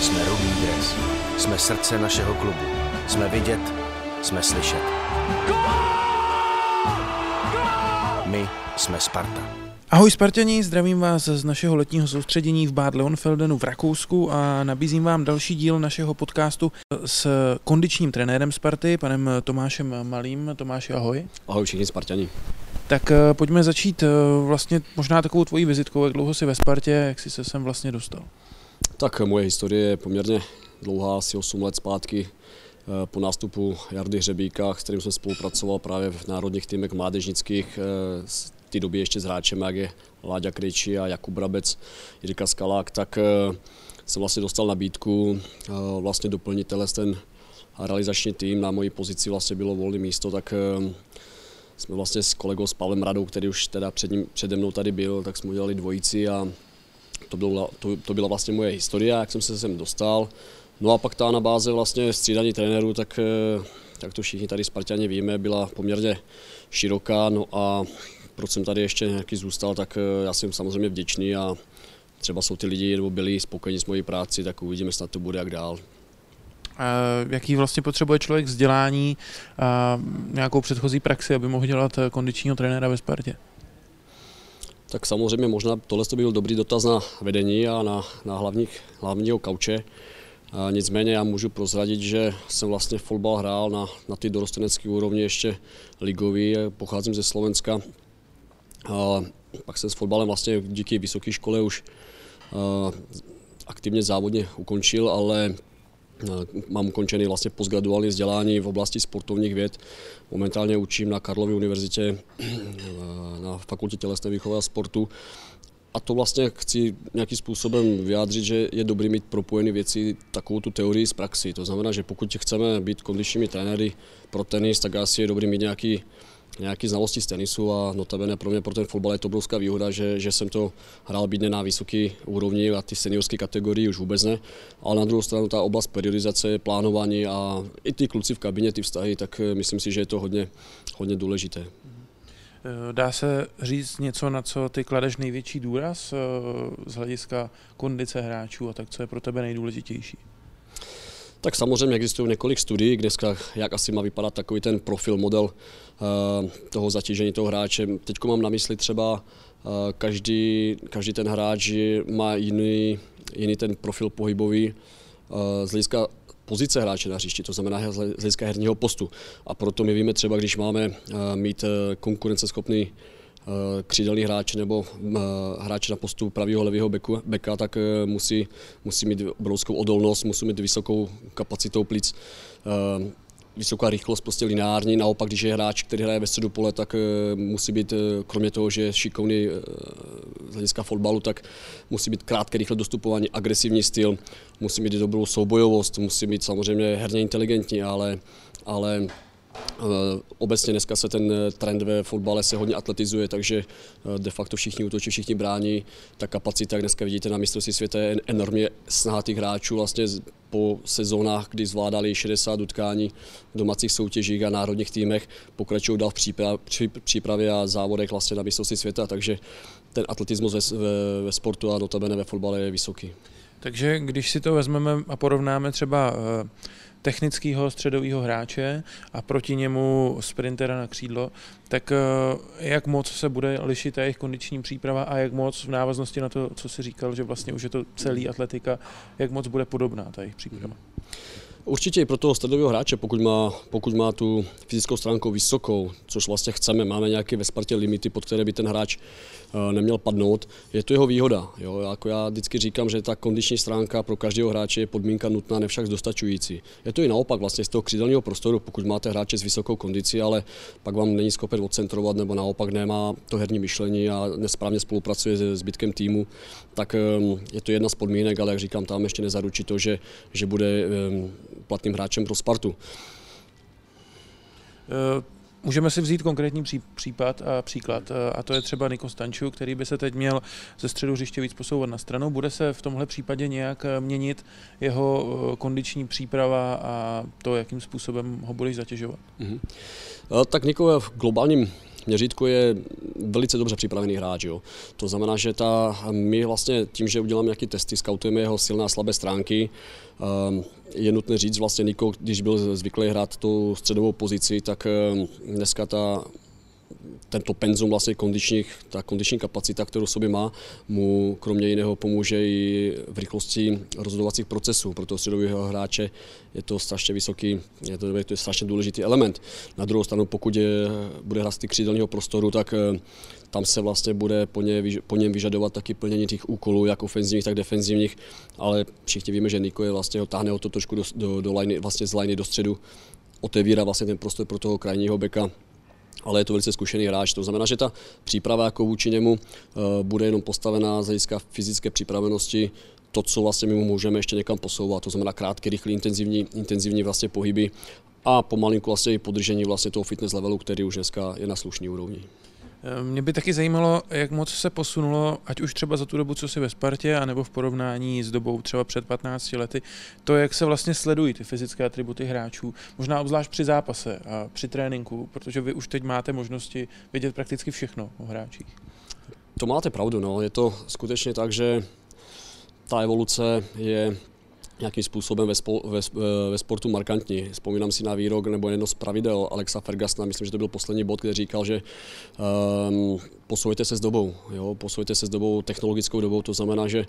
Jsme rudý dres. Jsme srdce našeho klubu. Jsme vidět, jsme slyšet. My jsme Sparta. Ahoj Spartani, zdravím vás z našeho letního soustředění v Bad Leonfeldenu v Rakousku a nabízím vám další díl našeho podcastu s kondičním trenérem Sparty, panem Tomášem Malým. Tomáši, ahoj. Ahoj všichni Spartani. Tak eh, pojďme začít eh, vlastně možná takovou tvojí vizitkou, jak dlouho jsi ve Spartě, jak jsi se sem vlastně dostal. Tak moje historie je poměrně dlouhá, asi 8 let zpátky eh, po nástupu Jardy Hřebíka, s kterým jsem spolupracoval právě v národních týmech mládežnických, z té doby ještě s hráčem, jak je Láďa Kryči a Jakub Brabec, Jirka Skalák, tak jsem vlastně dostal nabídku vlastně doplnit ten realizační tým. Na moji pozici vlastně bylo volné místo, tak jsme vlastně s kolegou s Pavlem Radou, který už teda před ním, přede mnou tady byl, tak jsme udělali dvojici a to byla, to, to byla vlastně moje historie, jak jsem se sem dostal. No a pak ta na báze vlastně střídání trenérů, tak, eh, tak to všichni tady Spartani víme, byla poměrně široká, no a proč jsem tady ještě nějaký zůstal, tak eh, já jsem samozřejmě vděčný a třeba jsou ty lidi, nebo byli spokojeni s mojí práci, tak uvidíme, snad to bude jak dál jaký vlastně potřebuje člověk vzdělání a nějakou předchozí praxi, aby mohl dělat eh, kondičního trenéra ve Spartě? Tak samozřejmě možná tohle to byl dobrý dotaz na vedení a na, na hlavních, hlavního kauče. A nicméně já můžu prozradit, že jsem vlastně fotbal hrál na, na ty dorostenecké úrovni ještě ligový, pocházím ze Slovenska. A pak jsem s fotbalem vlastně díky vysoké škole už aktivně závodně ukončil, ale Mám ukončený vlastně postgraduální vzdělání v oblasti sportovních věd. Momentálně učím na Karlově univerzitě na fakultě tělesné výchovy a sportu. A to vlastně chci nějakým způsobem vyjádřit, že je dobrý mít propojené věci, takovou tu teorii z praxi. To znamená, že pokud chceme být kondičními trenéry pro tenis, tak asi je dobrý mít nějaký nějaký znalosti z tenisu a notabene pro mě pro ten fotbal je to obrovská výhoda, že, že jsem to hrál být na vysoké úrovni a ty seniorské kategorie už vůbec ne, ale na druhou stranu ta oblast periodizace, plánování a i ty kluci v kabině, ty vztahy, tak eh, myslím si, že je to hodně, hodně důležité. Eh, dá se říct něco, na co ty kladeš největší důraz eh, z hlediska kondice hráčů a tak co je pro tebe nejdůležitější? Tak samozřejmě existují několik studií, dneska jak asi má vypadat takový ten profil, model eh, toho zatížení toho hráče. Teď mám na mysli třeba eh, každý, každý ten hráč má jiný, jiný ten profil pohybový eh, z hlediska pozice hráče na hřišti, to znamená z hlediska herního postu. A proto my víme třeba, když máme mít konkurenceschopný křídelný hráč nebo eh, hráč na postu pravého levého beku, beka, tak eh, musí, musí mít obrovskou odolnost, musí mít vysokou kapacitou plic, vysoká rychlost, prostě lineární. Naopak, když je hráč, který hraje ve středu pole, tak musí být, kromě toho, že je šikovný z hlediska fotbalu, tak musí být krátké, rychle dostupování, agresivní styl, musí mít dobrou soubojovost, musí být samozřejmě herně inteligentní, ale, ale Eh, obecně dneska se ten eh, trend ve fotbale se hodně atletizuje, takže eh, de facto všichni útočí, všichni brání. Ta kapacita, jak dneska vidíte na mistrovství světa, je enormně snahatých hráčů vlastně po sezónách, kdy zvládali 60 utkání v domácích soutěžích a národních týmech, pokračují dál v přípravě a závodech vlastně na mistrovství světa, takže ten atletismus ve, ve, ve sportu a notabene ve fotbale je vysoký. Takže když si to vezmeme a porovnáme třeba technického středového hráče a proti němu sprintera na křídlo, tak eh, jak moc se bude lišit ta jejich kondiční příprava a jak moc v návaznosti na to, co si říkal, že vlastně už je to celý atletika, jak moc bude podobná ta jejich příprava? Určitě i pro toho středového hráče, pokud má, pokud má tu fyzickou stránku vysokou, což vlastně chceme, máme nějaké ve Spartě limity, pod které by ten hráč eh, neměl padnout, je to jeho výhoda. Jo? Jako já vždycky říkám, že ta kondiční stránka pro každého hráče je podmínka nutná, nevšak dostačující. Je to i naopak vlastně z toho křídelního prostoru, pokud máte hráče s vysokou kondicí, ale pak vám není schopen odcentrovat nebo naopak nemá to herní myšlení a nesprávně spolupracuje se zbytkem týmu, tak ehm, je to jedna z podmínek, ale jak říkám, tam ještě nezaručí to, že, že bude ehm, platným hráčem pro Spartu. Eh, můžeme si vzít konkrétní případ a příklad, eh, a to je třeba Niko Stanču, který by se teď měl ze středu hřiště víc posouvat na stranu. Bude se v tomhle případě nějak eh, měnit jeho kondiční příprava a to, jakým způsobem ho budeš zatěžovat? Mm-hmm. Tak Niko je v globálním měřítko je velice dobře připravený hráč. Jo. To znamená, že ta, my vlastně tím, že uděláme nějaké testy, skautujeme jeho silné a slabé stránky, ehm, je nutné říct vlastně Niko, když byl zvyklý hrát tu středovou pozici, tak ehm, dneska ta tento penzum vlastně kondičních, ta kondiční kapacita, kterou sobě má, mu kromě jiného pomůže i v rychlosti rozhodovacích procesů. Pro středového hráče je to strašně vysoký, je to, je to strašně důležitý element. Na druhou stranu, pokud je, bude hrát z křídelního prostoru, tak eh, tam se vlastně bude po, ně, po něm vyžadovat taky plnění těch úkolů, jak ofenzivních, tak defenzivních, ale všichni víme, že Niko je vlastně ho táhne o to trošku do, do, do line, vlastně z liney do středu, otevírá vlastně ten prostor pro toho krajního beka ale je to velice zkušený hráč. To znamená, že ta příprava jako vůči němu eh, bude jenom postavená z hlediska fyzické připravenosti, to, co vlastně my mu můžeme ještě někam posouvat, to znamená krátké, rychlé, intenzivní, intenzivní vlastně pohyby a pomalinku vlastně i podržení vlastně toho fitness levelu, který už dneska je na slušný úrovni. Mě by taky zajímalo, jak moc se posunulo, ať už třeba za tu dobu, co si ve Spartě, anebo v porovnání s dobou třeba před 15 lety, to, jak se vlastně sledují ty fyzické atributy hráčů, možná obzvlášť při zápase a při tréninku, protože vy už teď máte možnosti vidět prakticky všechno o hráčích. To máte pravdu, no. je to skutečně tak, že ta evoluce je nějakým způsobem ve, spo, ve, ve sportu markantní. Vzpomínám si na výrok nebo jedno z pravidel Alexa Fergusona, myslím, že to byl poslední bod, kde říkal, že um, posoujete se s dobou, jo? posoujete se s dobou, technologickou dobou, to znamená, že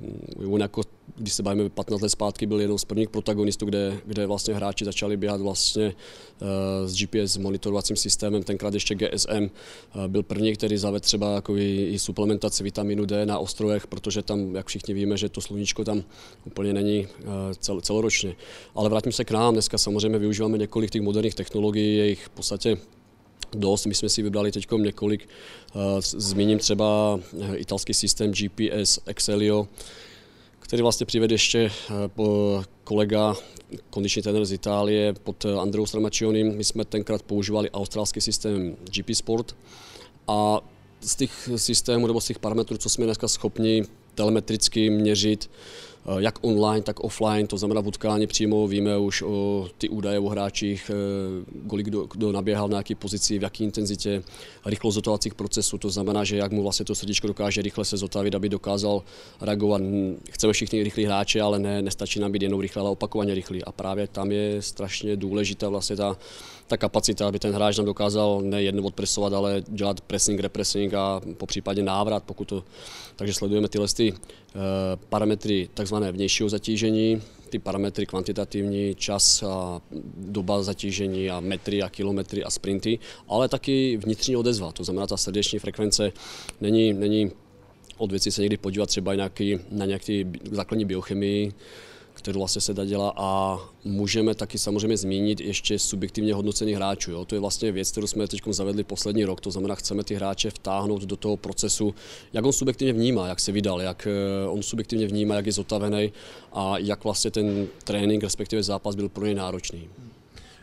mm, on jako, když se bavíme 15 let zpátky, byl jednou z prvních protagonistů, kde, kde vlastně hráči začali běhat vlastně uh, s GPS monitorovacím systémem, tenkrát ještě GSM. Uh, eh, byl první, který zavedl třeba jako i, i suplementaci vitaminu D na ostrovech, protože tam, jak všichni víme, že to sluníčko tam úplně není uh, cel, celoročně. Ale vrátím se k nám, dneska samozřejmě využíváme několik těch moderních technologií, je jich v podstatě dost. My jsme si vybrali teď několik, uh, zmíním třeba eh, italský systém GPS Excelio, který vlastně přivede ještě uh, kolega, kondiční trenér z Itálie pod Andreou Stramaccioni. My jsme tenkrát používali australský systém GP Sport a z těch systémů nebo z těch parametrů, co jsme dneska schopni telemetricky měřit, Eh, jak online, tak offline, to znamená v utkání přímo víme už o ty údaje o hráčích, eh, kolik kdo, kdo naběhal na jaký pozici, v jaké intenzitě, rychlost zotovacích procesů, to znamená, že jak mu vlastně to srdíčko dokáže rychle se zotavit, aby dokázal reagovat. Chceme všichni rychlí hráči, ale ne, nestačí nám být jenom rychlý, ale opakovaně rychlý. A právě tam je strašně důležitá vlastně ta, ta kapacita, aby ten hráč nám dokázal nejen odpresovat, ale dělat pressing, repressing a po případě návrat, pokud to... Takže sledujeme tyhle ty, parametry takzvané vnějšího zatížení, ty parametry kvantitativní, čas a doba zatížení a metry a kilometry a sprinty, ale taky vnitřní odezva, to znamená ta srdeční frekvence není, není od věci se někdy podívat třeba nějaký, na nějaký základní biochemii, kterou vlastně se dělat a můžeme taky samozřejmě zmínit ještě subjektivně hodnocení hráčů. Jo. To je vlastně věc, kterou jsme teď zavedli poslední rok, to znamená, chceme ty hráče vtáhnout do toho procesu, jak on subjektivně vnímá, jak se vydal, jak eh, on subjektivně vnímá, jak je zotavený a jak vlastně ten trénink, respektive zápas byl pro něj náročný.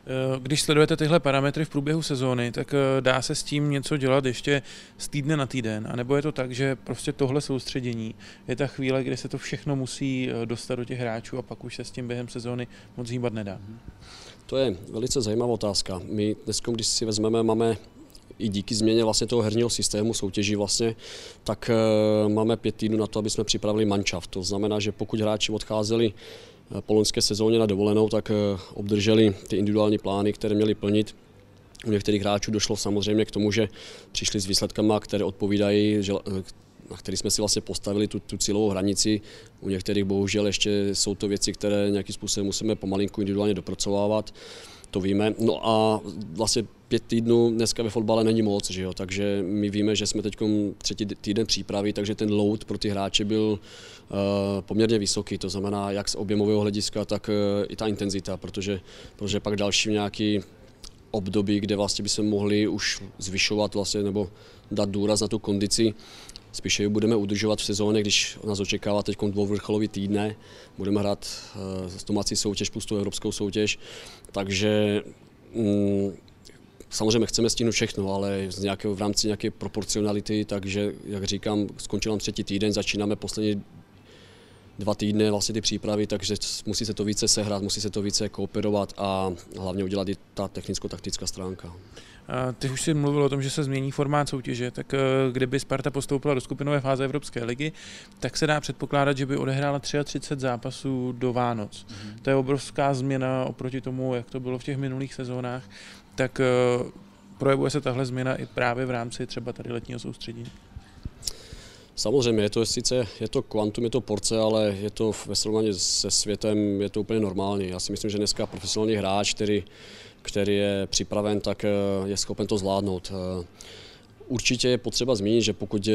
Eh, když sledujete tyhle parametry v průběhu sezóny, tak eh, dá se s tím něco dělat ještě z týdne na týden? A nebo je to tak, že prostě tohle soustředění je ta chvíle, kdy se to všechno musí eh, dostat do těch hráčů a pak už se s tím během sezóny moc hýbat nedá? To je velice zajímavá otázka. My dnes, když si vezmeme, máme i díky změně vlastně toho herního systému soutěží vlastně, tak máme pět týdnů na to, aby jsme připravili mančav. To znamená, že pokud hráči odcházeli po loňské sezóně na dovolenou, tak eh, obdrželi ty individuální plány, které měli plnit. U některých hráčů došlo samozřejmě k tomu, že přišli s výsledkama, které odpovídají, že, eh, na který jsme si vlastně postavili tu, tu cílovou hranici. U některých bohužel ještě jsou to věci, které nějakým způsobem musíme pomalinku individuálně dopracovávat to víme. No a vlastně pět týdnů dneska ve fotbale není moc, že jo? takže my víme, že jsme teď třetí týden přípravy, takže ten load pro ty hráče byl uh, poměrně vysoký, to znamená jak z objemového hlediska, tak uh, i ta intenzita, protože, protože pak další nějaký období, kde vlastně by se mohli už zvyšovat vlastně, nebo dát důraz na tu kondici, Spíše ji budeme udržovat v sezóně, když nás očekává teď dvouvrcholový týdne. Budeme hrát uh, domácí soutěž plus tu evropskou soutěž. Takže mm, samozřejmě chceme stihnout všechno, ale z nějakého, v rámci nějaké proporcionality, takže jak říkám, skončil nám třetí týden, začínáme poslední dva týdny vlastně ty přípravy, takže musí se to více sehrát, musí se to více kooperovat a hlavně udělat i ta technicko-taktická stránka. Ty už si mluvil o tom, že se změní formát soutěže, tak eh, kdyby Sparta postoupila do skupinové fáze Evropské ligy, tak se dá předpokládat, že by odehrála 33 zápasů do Vánoc. Mm-hmm. To je obrovská změna oproti tomu, jak to bylo v těch minulých sezónách. Tak eh, projevuje se tahle změna i právě v rámci třeba tady letního soustředění? Samozřejmě, je to sice, je to kvantum, je to porce, ale je to ve srovnání se světem, je to úplně normální. Já si myslím, že dneska profesionální hráč, který, který je připraven, tak eh, je schopen to zvládnout. Eh, určitě je potřeba zmínit, že pokud eh,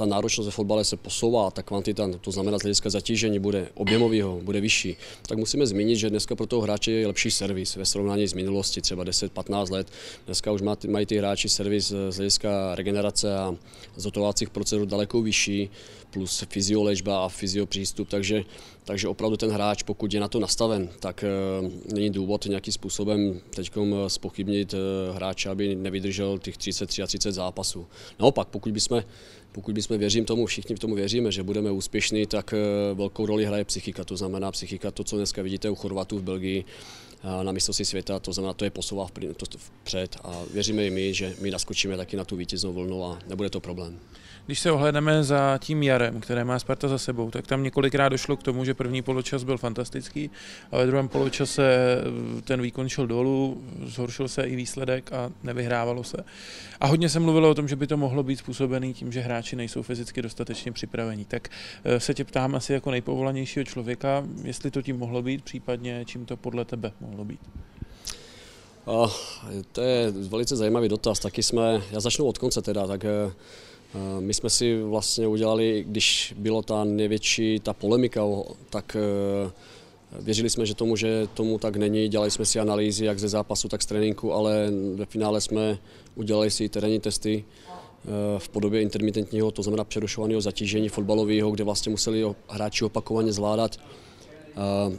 ta náročnost ve fotbale se posouvá, ta kvantita, to znamená z hlediska zatížení bude objemového, bude vyšší, tak musíme zmínit, že dneska pro toho hráče je lepší servis ve srovnání s minulosti, třeba 10-15 let. Dneska už mají ty hráči servis z hlediska regenerace a zotovacích procedur daleko vyšší, plus fyziolečba a fyziopřístup, takže, takže opravdu ten hráč, pokud je na to nastaven, tak e, není důvod nějakým způsobem teď spochybnit e, hráče, aby nevydržel těch 30-33 zápasů. Naopak, pokud bychom pokud bychom věřím tomu, všichni v tomu věříme, že budeme úspěšní, tak eh, velkou roli hraje psychika. To znamená psychika, to, co dneska vidíte u Chorvatů v Belgii, na mistrovství světa, to znamená, to je posouvá vpřed a věříme i my, že my naskočíme taky na tu vítěznou vlnu a nebude to problém. Když se ohledneme za tím jarem, které má Sparta za sebou, tak tam několikrát došlo k tomu, že první poločas byl fantastický, ale v druhém poločase eh, ten výkon šel dolů, zhoršil se i výsledek a nevyhrávalo se. A hodně se mluvilo o tom, že by to mohlo být způsobený tím, že hráči nejsou fyzicky dostatečně připravení. Tak eh, se tě ptám asi jako nejpovolanějšího člověka, jestli to tím mohlo být, případně čím to podle tebe mohlo být. Uh, to je velice zajímavý dotaz. Taky jsme, já začnu od konce teda, tak uh, my jsme si vlastně udělali, když bylo ta největší ta polemika, tak uh, Věřili jsme, že tomu, že tomu tak není, dělali jsme si analýzy jak ze zápasu, tak z tréninku, ale ve finále jsme udělali si terénní testy v podobě intermitentního, to znamená přerušovaného zatížení fotbalového, kde vlastně museli hráči opakovaně zvládat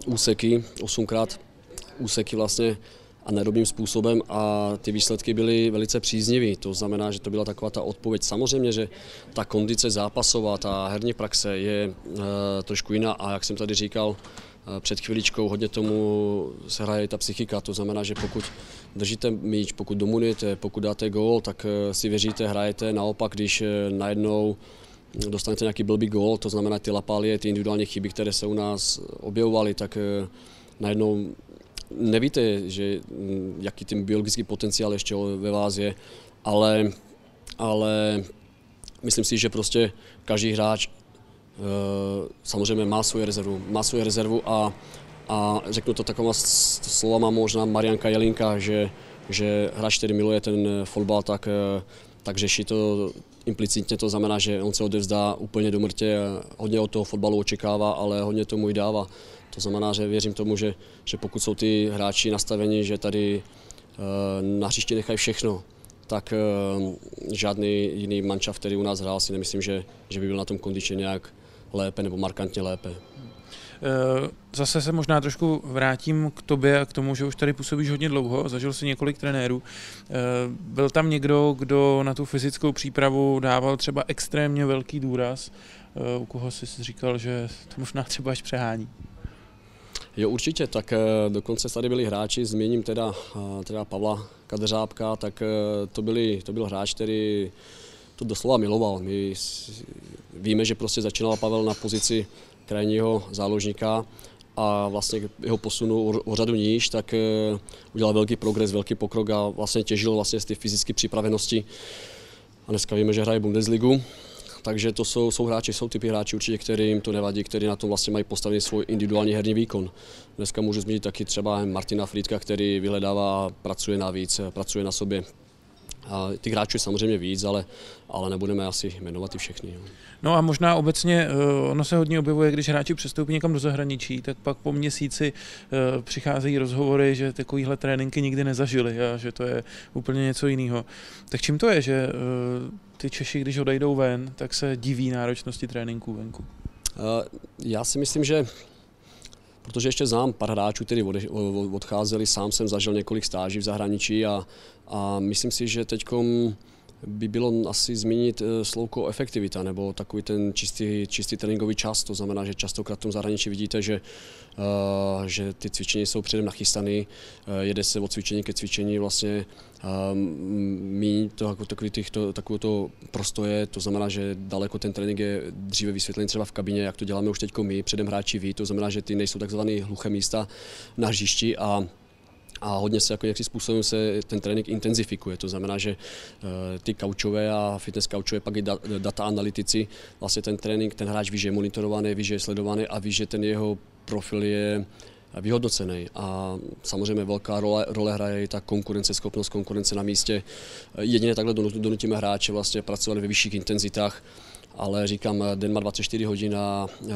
úseky, osmkrát. Úseky vlastně anaerobním způsobem a ty výsledky byly velice příznivé. To znamená, že to byla taková ta odpověď. Samozřejmě, že ta kondice zápasová, ta herní praxe je e, trošku jiná a jak jsem tady říkal e, před chviličkou, hodně tomu se hraje ta psychika. To znamená, že pokud držíte míč, pokud dominujete, pokud dáte gól, tak e, si věříte, hrajete. Naopak, když najednou dostanete nějaký blbý gól, to znamená ty lapálie, ty individuální chyby, které se u nás objevovaly, tak najednou nevíte, že, mm, jaký ten biologický potenciál ještě ve vás je, ale, ale myslím si, že prostě každý hráč eh, samozřejmě má svoji rezervu, má svoji rezervu a, a řeknu to taková slovama možná Marianka Jelinka, že, že hráč, který miluje ten fotbal, tak, eh, tak řeší to implicitně, to znamená, že on se odevzdá úplně do mrtě, hodně od toho fotbalu očekává, ale hodně tomu i dává. To znamená, že věřím tomu, že, že pokud jsou ty hráči nastaveni, že tady uh, na hřišti nechají všechno, tak uh, žádný jiný mančav, který u nás hrál, si nemyslím, že, že by byl na tom kondičně nějak lépe nebo markantně lépe. Eh, zase se možná trošku vrátím k tobě a k tomu, že už tady působíš hodně dlouho, zažil si několik trenérů. Byl tam někdo, kdo na tu fyzickou přípravu dával třeba extrémně velký důraz, u koho jsi říkal, že to možná třeba až přehání? Jo, určitě, tak eh, dokonce tady byli hráči, změním teda, eh, teda Pavla Kadeřábka, tak eh, to, byli, to byl hráč, který to doslova miloval. My víme, že prostě začínal Pavel na pozici krajního záložníka a vlastně jeho posunu o řadu níž, tak udělal velký progres, velký pokrok a vlastně těžil vlastně z té fyzické připravenosti. A dneska víme, že hraje Bundesligu, takže to jsou, jsou hráči, jsou typy hráči určitě, kterým to nevadí, kteří na tom vlastně mají postavený svůj individuální herní výkon. Dneska můžu zmínit taky třeba Martina Frýdka, který vyhledává, pracuje navíc, pracuje na sobě. A ty hráčů je samozřejmě víc, ale, ale nebudeme asi jmenovat i všechny. Jo. No a možná obecně eh, ono se hodně objevuje, když hráči přestoupí někam do zahraničí, tak pak po měsíci eh, přicházejí rozhovory, že takovýhle tréninky nikdy nezažili a že to je úplně něco jiného. Tak čím to je, že eh, ty Češi, když odejdou ven, tak se diví náročnosti tréninků venku? Já si myslím, že protože ještě znám pár hráčů, kteří odcházeli, sám jsem zažil několik stáží v zahraničí a, a myslím si, že teď by bylo asi zmínit eh, slovko efektivita nebo takový ten čistý, čistý tréninkový čas. To znamená, že častokrát v tom zahraničí vidíte, že, uh, že ty cvičení jsou předem nachystané, uh, jede se od cvičení ke cvičení vlastně míň to, jako takový těch, to, takovou to prostoje, to znamená, že daleko ten trénink je dříve vysvětlený třeba v kabině, jak to děláme už teď my, předem hráči ví, to znamená, že ty nejsou takzvané hluché místa na hřišti a a hodně se jako jakým způsobem se ten trénink intenzifikuje. To znamená, že eh, ty kaučové a fitness kaučové, pak i data analytici, vlastně ten trénink, ten hráč ví, že je monitorovaný, ví, že je sledovaný a ví, že ten jeho profil je vyhodnocený. A samozřejmě velká role, role hraje i ta konkurenceschopnost, konkurence na místě. Jedině takhle donutíme hráče vlastně pracovat ve vyšších intenzitách ale říkám, den má 24 hodin a e,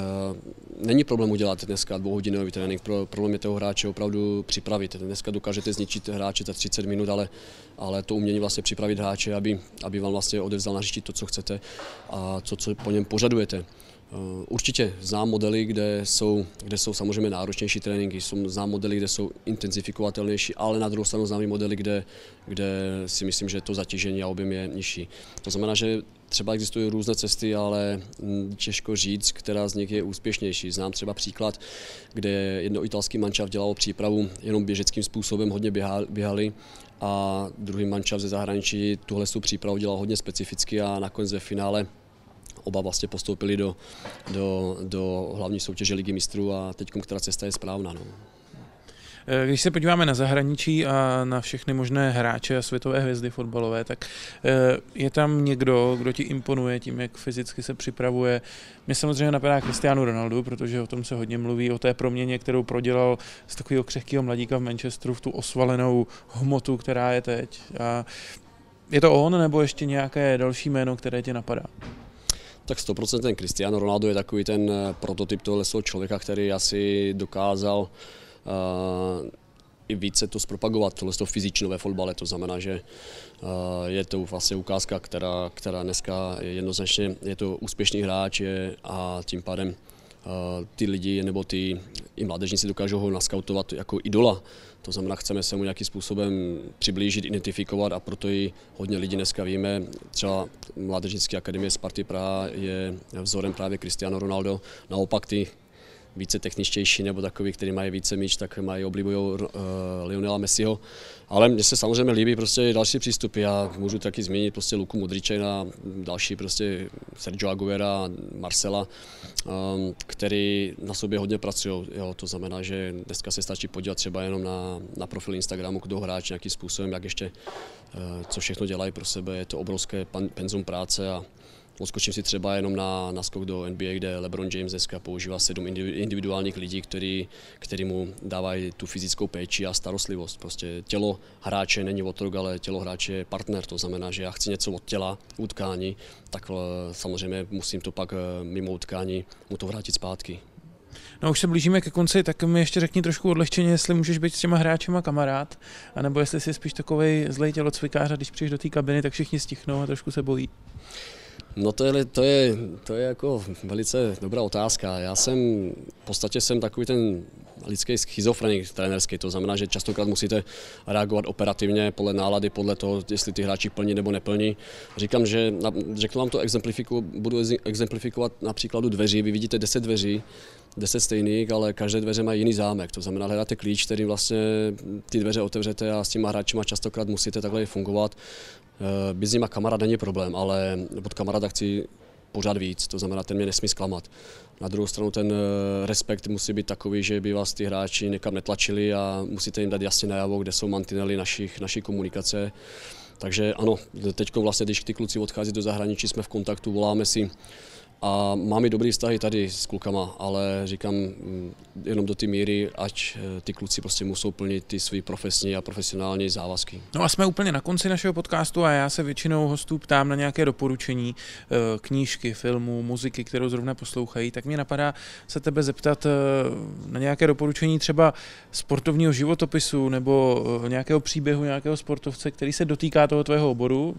není problém udělat dneska dvouhodinový trénink. Pro, problém je toho hráče opravdu připravit. Dneska dokážete zničit hráče za 30 minut, ale, ale to umění vlastně připravit hráče, aby, aby vám vlastně odevzal na to, co chcete a co, co po něm požadujete. E, určitě znám modely, kde jsou, kde jsou samozřejmě náročnější tréninky, jsou, znám modely, kde jsou intenzifikovatelnější, ale na druhou stranu znám i modely, kde, kde si myslím, že to zatížení a objem je nižší. To znamená, že Třeba existují různé cesty, ale těžko říct, která z nich je úspěšnější. Znám třeba příklad, kde jedno italský mančav dělalo přípravu jenom běžeckým způsobem, hodně běhali a druhý mančav ze zahraničí tuhle přípravu dělal hodně specificky a nakonec ve finále oba vlastně postoupili do, do, do hlavní soutěže Ligy mistrů a teď která cesta je správná. No. Eh, když se podíváme na zahraničí a na všechny možné hráče a světové hvězdy fotbalové, tak eh, je tam někdo, kdo ti imponuje tím, jak fyzicky se připravuje. Mě samozřejmě napadá Cristiano Ronaldo, protože o tom se hodně mluví, o té proměně, kterou prodělal z takového křehkého mladíka v Manchesteru v tu osvalenou hmotu, která je teď. A je to on, nebo ještě nějaké další jméno, které tě napadá? Tak 100% ten Cristiano Ronaldo je takový ten eh, prototyp tohle člověka, který asi dokázal uh, i více to zpropagovat, tohle to fyzično ve fotbale, to znamená, že uh, je to vlastně ukázka, která, která dneska je jednoznačně, je to úspěšný hráč je, a tím pádem uh, ty lidi nebo ty i mládežníci dokážou ho naskautovat jako idola. To znamená, chceme se mu nějakým způsobem přiblížit, identifikovat a proto i hodně lidí dneska víme. Třeba Mládežnické akademie Sparty Praha je vzorem právě Cristiano Ronaldo. Naopak ty více techničtější nebo takový, který mají více míč, tak mají oblibují uh, Lionela Messiho. Ale mně se samozřejmě líbí prostě další přístupy. Já můžu taky zmínit prostě Luku Modriče na další prostě Sergio Aguera, Marcela, um, který na sobě hodně pracují. Jo, to znamená, že dneska se stačí podívat třeba jenom na, na profil Instagramu, kdo hráč nějakým způsobem, jak ještě, uh, co všechno dělají pro sebe. Je to obrovské penzum práce a Odskočím si třeba jenom na, na skok do NBA, kde LeBron James dneska používá sedm individuálních lidí, který, který mu dávají tu fyzickou péči a starostlivost. Prostě tělo hráče není otrok, ale tělo hráče je partner. To znamená, že já chci něco od těla, utkání, tak eh, samozřejmě musím to pak eh, mimo utkání mu to vrátit zpátky. No už se blížíme ke konci, tak mi ještě řekni trošku odlehčeně, jestli můžeš být s těma hráčema kamarád, anebo jestli jsi spíš takový zlej tělocvikář a když přijdeš do té kabiny, tak všichni stichnou a trošku se bojí. No to je, to je, to je jako velice dobrá otázka. Já jsem, v podstatě jsem takový ten lidský schizofrenik trenerský, to znamená, že častokrát musíte reagovat operativně podle nálady, podle toho, jestli ty hráči plní nebo neplní. Říkám, že řeknu vám to, exemplifiku, budu exemplifikovat na příkladu dveří. Vy vidíte 10 dveří, 10 stejných, ale každé dveře mají jiný zámek. To znamená, hledáte klíč, který vlastně ty dveře otevřete a s těma hráči častokrát musíte takhle fungovat. Eh, být s nima kamarád není problém, ale od kamaráda chci pořád víc, to znamená, ten mě nesmí zklamat. Na druhou stranu ten eh, respekt musí být takový, že by vás ty hráči někam netlačili a musíte jim dát jasně najavo, kde jsou mantinely našich, naší komunikace. Takže ano, teď vlastně, když ty kluci odchází do zahraničí, jsme v kontaktu, voláme si, a mám i dobrý vztahy tady s klukama, ale říkám mm, jenom do té míry, ať eh, ty kluci prostě musou plnit ty své profesní a profesionální závazky. No a jsme úplně na konci našeho podcastu a já se většinou hostů ptám na nějaké doporučení eh, knížky, filmů, muziky, kterou zrovna poslouchají, tak mě napadá se tebe zeptat eh, na nějaké doporučení třeba sportovního životopisu nebo nějakého příběhu nějakého sportovce, který se dotýká toho tvého oboru,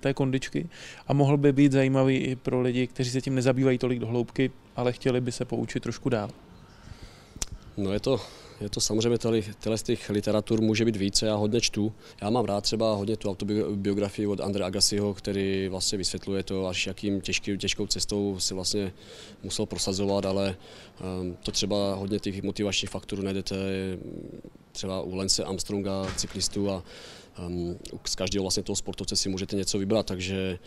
té kondičky a mohl by být zajímavý i pro lidi, kteří se tím nezabývají tolik do hloubky, ale chtěli by se poučit trošku dál. No je to, je to samozřejmě, tyhle z těch literatur může být více, já hodně čtu. Já mám rád třeba hodně tu autobiografii od Andre Agassiho, který vlastně vysvětluje to, až jakým těžký, těžkou cestou si vlastně musel prosazovat, ale um, to třeba hodně těch motivačních faktorů najdete třeba u Lence Armstronga, cyklistů a um, z každého vlastně toho sportovce si můžete něco vybrat, takže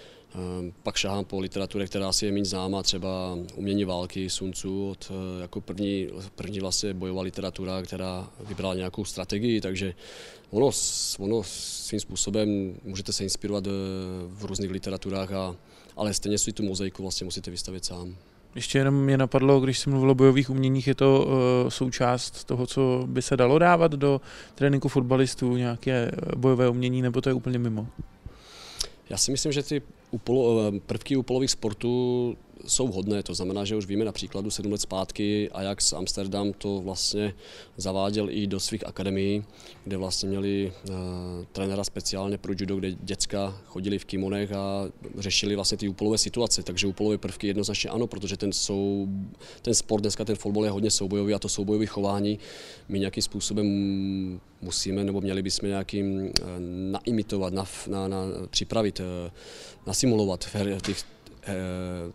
pak šahám po literatuře, která si je méně známá, třeba Umění války Suncu, od, uh, jako první, první vlastně bojová literatura, která vybrala nějakou strategii, takže ono, ono svým způsobem můžete se inspirovat uh, v různých literaturách, a, ale stejně si tu mozaiku vlastně musíte vystavit sám. Ještě jenom mě napadlo, když jsem mluvil o bojových uměních, je to uh, součást toho, co by se dalo dávat do tréninku fotbalistů, nějaké bojové umění, nebo to je úplně mimo? Já si myslím, že ty prvky úpolových sportů jsou vhodné. To znamená, že už víme na příkladu 7 let zpátky Ajax Amsterdam to vlastně zaváděl i do svých akademií, kde vlastně měli uh, trenéra speciálně pro judo, kde děcka chodili v kimonech a řešili vlastně ty úpolové situace. Takže úpolové prvky jednoznačně ano, protože ten, sou, ten sport dneska, ten fotbal je hodně soubojový a to soubojové chování my nějakým způsobem musíme nebo měli bychom nějakým uh, naimitovat, na, na, na, připravit, uh, nasimulovat v těch Eh,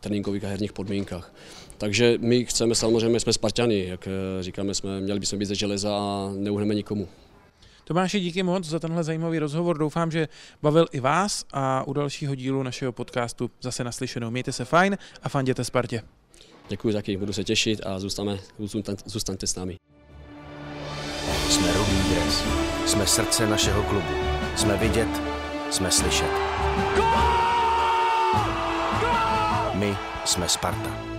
tréninkových a herních podmínkách. Takže my chceme samozřejmě, jsme Spartani, jak eh, říkáme, jsme, měli bychom být ze železa a neuhneme nikomu. Tomáši, díky moc za tenhle zajímavý rozhovor. Doufám, že bavil i vás a u dalšího dílu našeho podcastu zase naslyšenou. Mějte se fajn a fanděte Spartě. Děkuji taky, budu se těšit a zůstane, zůstaňte s námi. Jsme Rudý dres. Jsme srdce našeho klubu. Jsme vidět, jsme slyšet. My jsme Sparta.